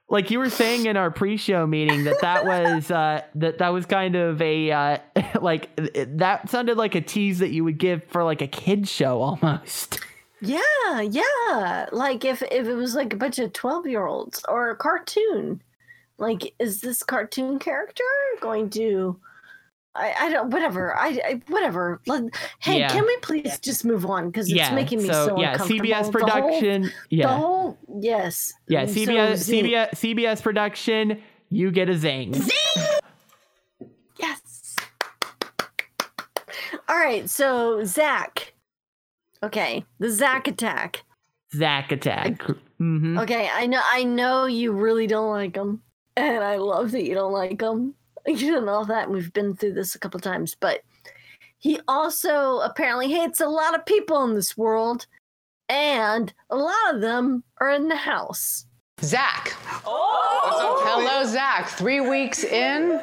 Like you were saying in our pre-show meeting that that was uh, that that was kind of a uh, like that sounded like a tease that you would give for like a kid show almost. Yeah, yeah. Like if if it was like a bunch of twelve year olds or a cartoon, like is this cartoon character going to? I, I don't whatever I, I whatever. Let, hey, Yeah. can we please just move on because it's Yeah, making me so, so, yeah, uncomfortable. CBS The production, whole, yeah. the whole yes, Yeah, CBS zing. CBS CBS production, you get a zing. Zing. Yes. All right, so Zach. Okay, the Zach attack. Zach attack. hmm Okay, I know I know you really don't like him, and I love that you don't like him. You know that and we've been through this a couple times, but he also apparently hates a lot of people in this world, and a lot of them are in the house. Zach. Oh! Hello, Zach. Three weeks in,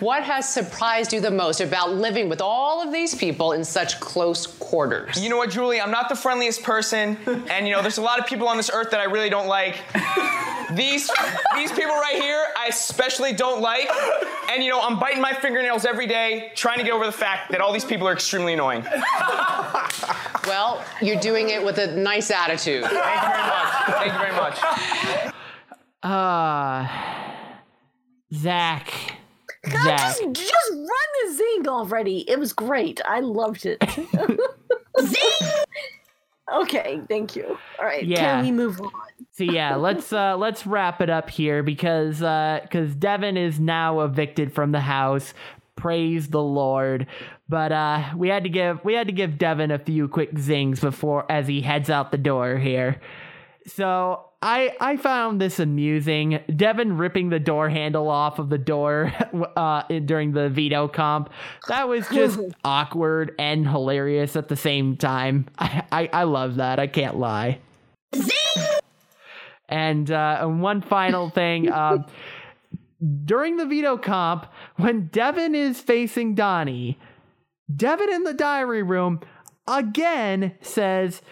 what has surprised you the most about living with all of these people in such close quarters? You know what, Julie? I'm not the friendliest person, and you know, there's a lot of people on this earth that I really don't like. These these people right here, I especially don't like. And you know, I'm biting my fingernails every day, trying to get over the fact that all these people are extremely annoying. Well, you're doing it with a nice attitude. Thank you very much. Thank you very much. Uh Zach. God, Zach. just just run the zing already. It was great. I loved it. zing. Okay, thank you. All right, Yeah. can we move on? So yeah, let's uh let's wrap it up here because uh because Devin is now evicted from the house. Praise the Lord. But uh we had to give we had to give Devin a few quick zings before as he heads out the door here. So I I found this amusing. Devin ripping the door handle off of the door uh, during the veto comp. That was just awkward and hilarious at the same time. I, I, I love that. I can't lie. And, uh, and one final thing. Uh, during the veto comp, when Devin is facing Donnie, Devin in the diary room again says,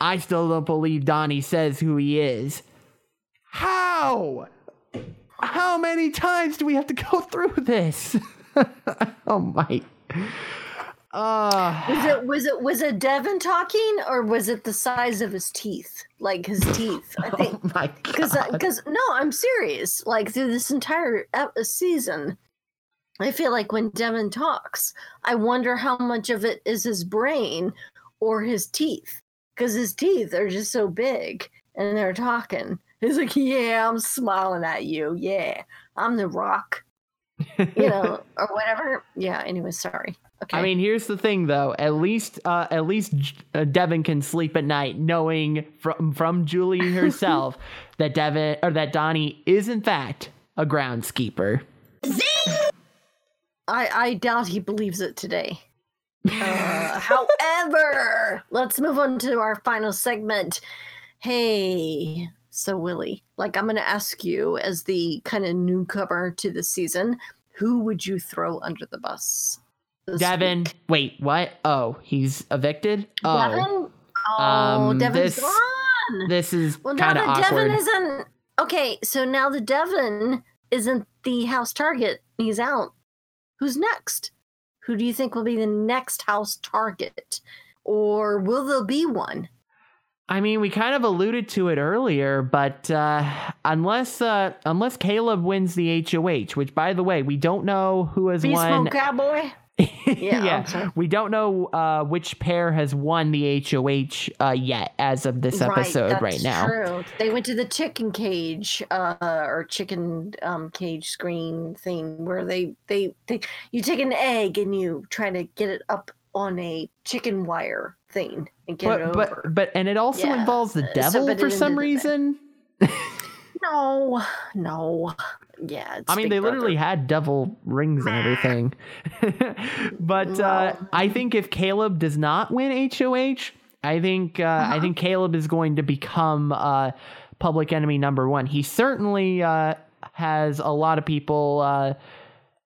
I still don't believe Donnie says who he is. How? How many times do we have to go through this? oh my. Uh, Was it was it was it Devin talking or was it the size of his teeth? Like his teeth, I think. Oh my Because because no, I'm serious. Like through this entire ep- season, I feel like when Devin talks, I wonder how much of it is his brain or his teeth. Because his teeth are just so big and they're talking. He's like, yeah, I'm smiling at you. Yeah, I'm the rock. You know, or whatever. Yeah. Anyway, sorry. Okay. I mean, here's the thing, though. At least, uh, at least uh, Devin can sleep at night, knowing from from Julie herself that Devin or that Donnie is in fact a groundskeeper. I I doubt he believes it today. Uh, however, let's move on to our final segment. Hey, so Willie, like I'm going to ask you as the kind of newcomer to the season, who would you throw under the bus? Devin, week? wait, what? Oh, he's evicted. Oh, Devin? Oh, Um, Devin's this- gone. this is Well, now kind of that awkward. Devin isn't okay, so now the Devin isn't the house target. He's out. Who's next? Who do you think will be the next house target? Or will there be one? I mean, we kind of alluded to it earlier, but uh, unless uh, unless Caleb wins the HOH, which by the way, we don't know who has Beast won. Cowboy? Yeah, I'm we don't know uh, which pair has won the HOH uh, yet as of this episode that's right, now. True. They went to the chicken cage uh, or chicken um, cage screen thing where they, they they you take an egg and you try to get it up on a chicken wire thing and get it over. but but and it also Yeah. involves the devil but it for some reason. No, no. Yeah, it's I mean, they Brother. literally had devil rings and everything. but uh, I think if Caleb does not win HOH, I think uh, Uh-huh. I think Caleb is going to become uh, public enemy number one. He certainly uh, has a lot of people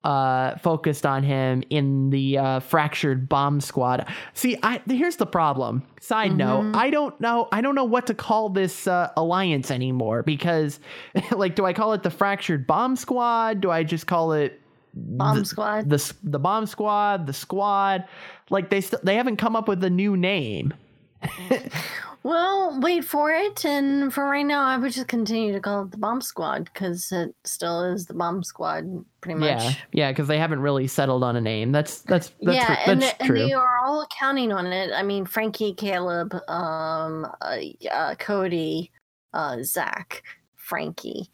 uh, focused on him in the uh, fractured bomb squad. See, I here's the problem. Side Mm-hmm. note, I don't know. I don't know what to call this uh, alliance anymore because, like, do I call it the fractured bomb squad? Do I just call it Bomb the, Squad? The the bomb squad, the squad. Like they still they haven't come up with a new name. Well, wait for it. And for right now, I would just continue to call it the Bomb Squad because it still is the Bomb Squad, pretty much. Yeah, yeah, because they haven't really settled on a name. That's that's that's yeah, tr- and, that's and they are all counting on it. I mean, Frankie, Caleb, um, uh, uh, Cody, uh, Zach, Frankie,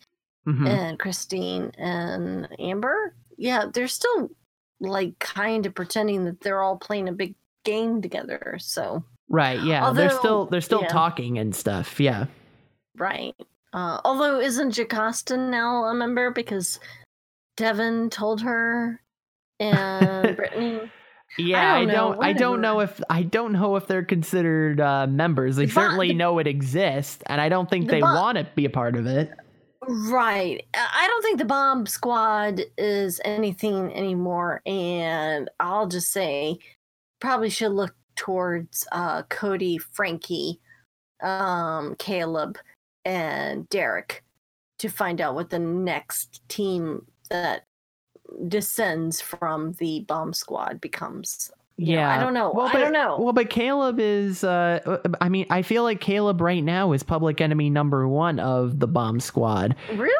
Mhm. and Christine and Amber. Yeah, they're still like kind of pretending that they're all playing a big game together. So Right, yeah. they're still they're still yeah. talking and stuff. Yeah. right. Uh, although isn't Jocasta now a member because Devin told her and Brittany. Yeah, I don't don't. know, I don't, know if I don't know if they're considered uh, members. They The certainly know it exists, and I don't think The they want to be a part of it. Right. I I don't think the bomb squad is anything anymore. And I'll just say, probably should look towards uh, Cody, Frankie, um, Caleb, and Derek to find out what the next team that descends from the bomb squad becomes. Know, Yeah, I don't know. Well, I but, don't know. Well, but Caleb is. Uh, I mean, I feel like Caleb right now is public enemy number one of the bomb squad. Really?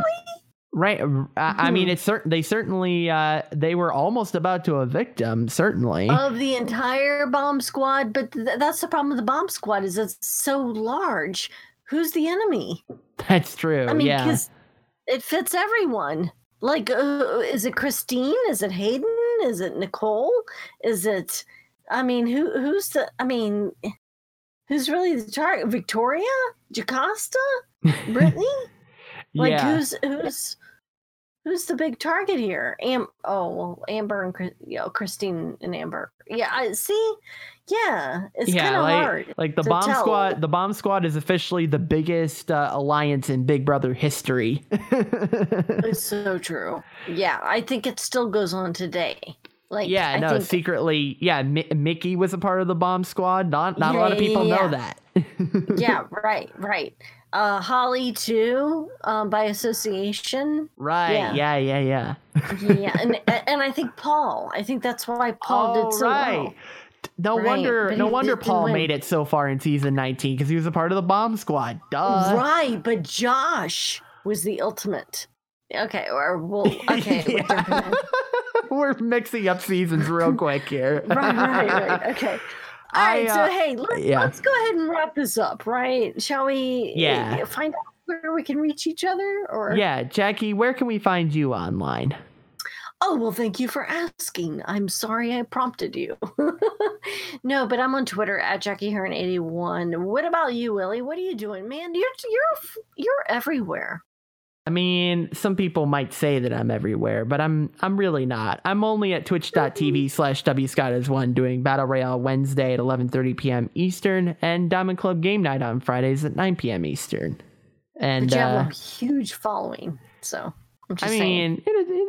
Right. I, I mean, Mhm. it's certain. They certainly. Uh, they were almost about to evict him. Certainly. of the entire bomb squad but th- that's the problem with the bomb squad is it's so large who's the enemy That's true. i mean yeah. because it fits everyone like uh, is it christine is it hayden is it nicole is it i mean who who's the i mean who's really the target victoria jocasta brittany like Yeah. who's who's who's the big target here am oh well amber and you know, christine and amber yeah i see yeah it's kind of like, hard like the bomb tell. squad. The bomb squad is officially the biggest uh, alliance in Big Brother history. it's so true yeah i think it still goes on today like yeah, I no, think, secretly, yeah. Mi- Mickey was a part of the bomb squad. Not not a lot of people yeah, know that. Yeah right right uh holly too um by association Right. Yeah. Yeah. Yeah. yeah and and i think paul i think that's why paul Oh, did so right. well No Right, wonder. but No wonder Paul win. made it so far in season nineteen because he was a part of the bomb squad. Duh. Right, but Josh was the ultimate. Okay, or well, okay, we're. We're mixing up seasons real quick here. right, right, right. Okay. All I, right, uh, so hey, let's, yeah. let's go ahead and wrap this up, right? Shall we? Yeah. uh, Find out where we can reach each other? Or Yeah, Jackie, where can we find you online? Oh, well, thank you for asking. I'm sorry I prompted you. no, but I'm on Twitter at Jackie Hearn81. What about you, Willie? What are you doing, man? You're you're you're everywhere. I mean, some people might say that I'm everywhere, but I'm I'm really not. I'm only at twitch.tv slash wscott1 doing Battle Royale Wednesday at 11.30 p.m. Eastern and Diamond Club Game Night on Fridays at 9 p.m. Eastern. And but you have uh, a huge following, so I'm just I saying. mean, it, it, it,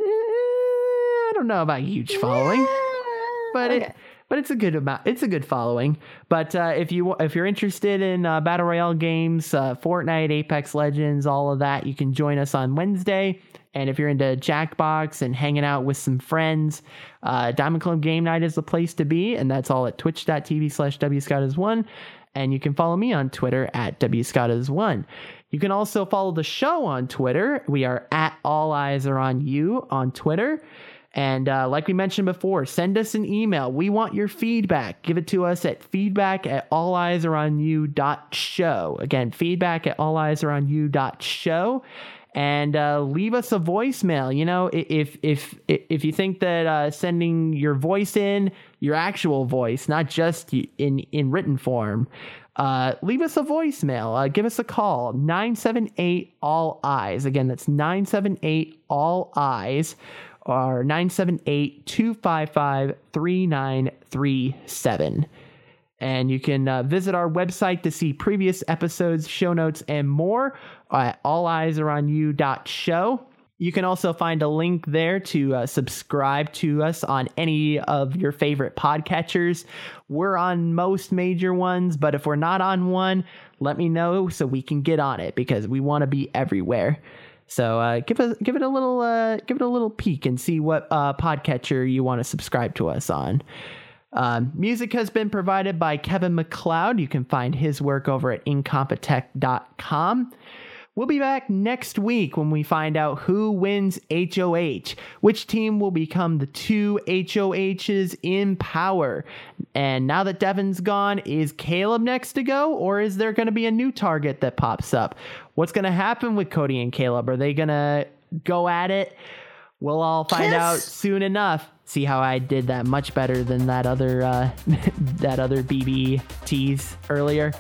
I don't know about huge following, but it but it's a good amount. It's a good following. But uh, if you if you're interested in uh, battle royale games, uh, Fortnite, Apex Legends, all of that, you can join us on Wednesday. And if you're into Jackbox and hanging out with some friends, uh, Diamond Club Game Night is the place to be, and that's all at twitch.tv slash wscottis1. And you can follow me on Twitter at wscottis1. You can also follow the show on Twitter. We are at All Eyes Are On You on Twitter. And uh, like we mentioned before, send us an email. We want your feedback. Give it to us at feedback at all eyes are on you dot show. Again, feedback at all eyes are on you dot show. And uh, leave us a voicemail. You know, if if if you think that uh, sending your voice in, your actual voice, not just in in written form, uh, leave us a voicemail. Uh, give us a call 978 all eyes. Again, that's 978 all eyes or 978 255 3937. And you can uh, visit our website to see previous episodes, show notes, and more at alleyesareonyou.show. You can also find a link there to uh, subscribe to us on any of your favorite podcatchers. We're on most major ones, but if we're not on one, let me know so we can get on it because we want to be everywhere. So uh, give us give it a little uh, give it a little peek and see what uh, podcatcher you want to subscribe to us on. Um, music has been provided by Kevin MacLeod. You can find his work over at incompetech.com. We'll be back next week when we find out who wins HOH, which team will become the two HOHs in power. And now that Devin's gone, is Caleb next to go, or is there going to be a new target that pops up? What's going to happen with Cody and Caleb? Are they going to go at it? We'll all find Kiss. out soon enough. See how I did that much better than that other uh, that other BB tease earlier.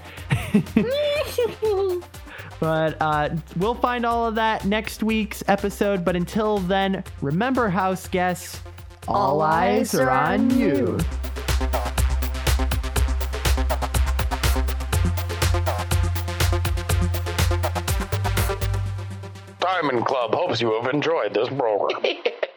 But uh, we'll find all of that next week's episode. But until then, remember, house guests, all, eyes are on you. Diamond Club hopes you have enjoyed this program.